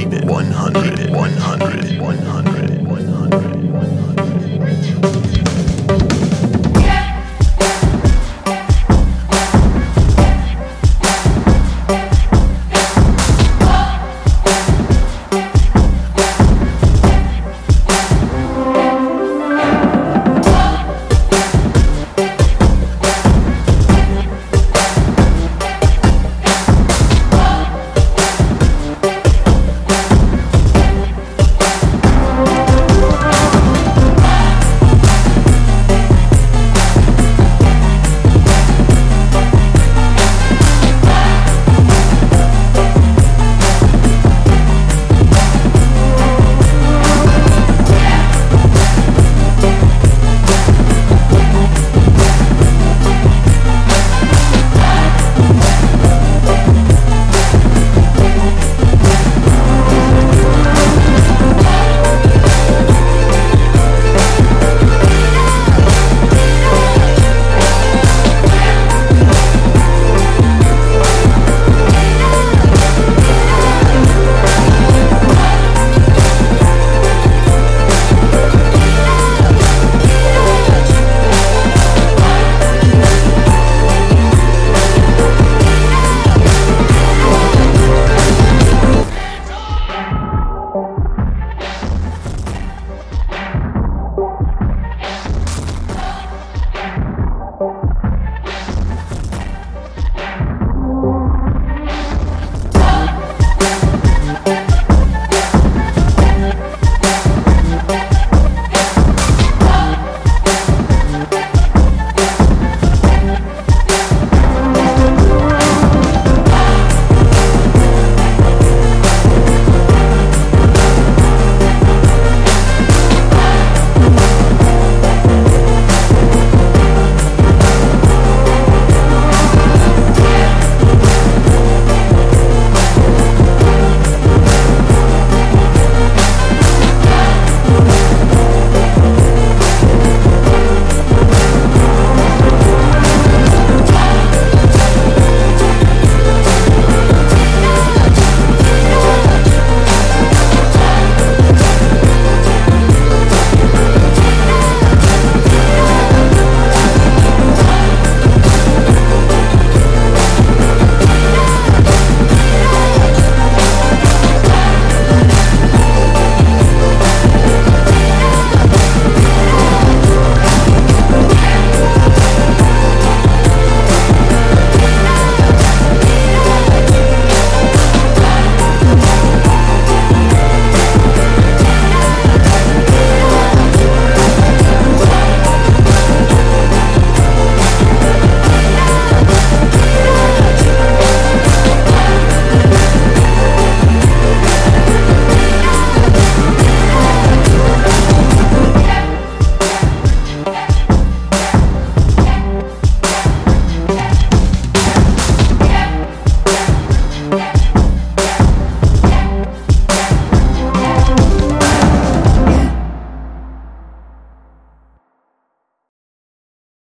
keep it. 100, 100, 100.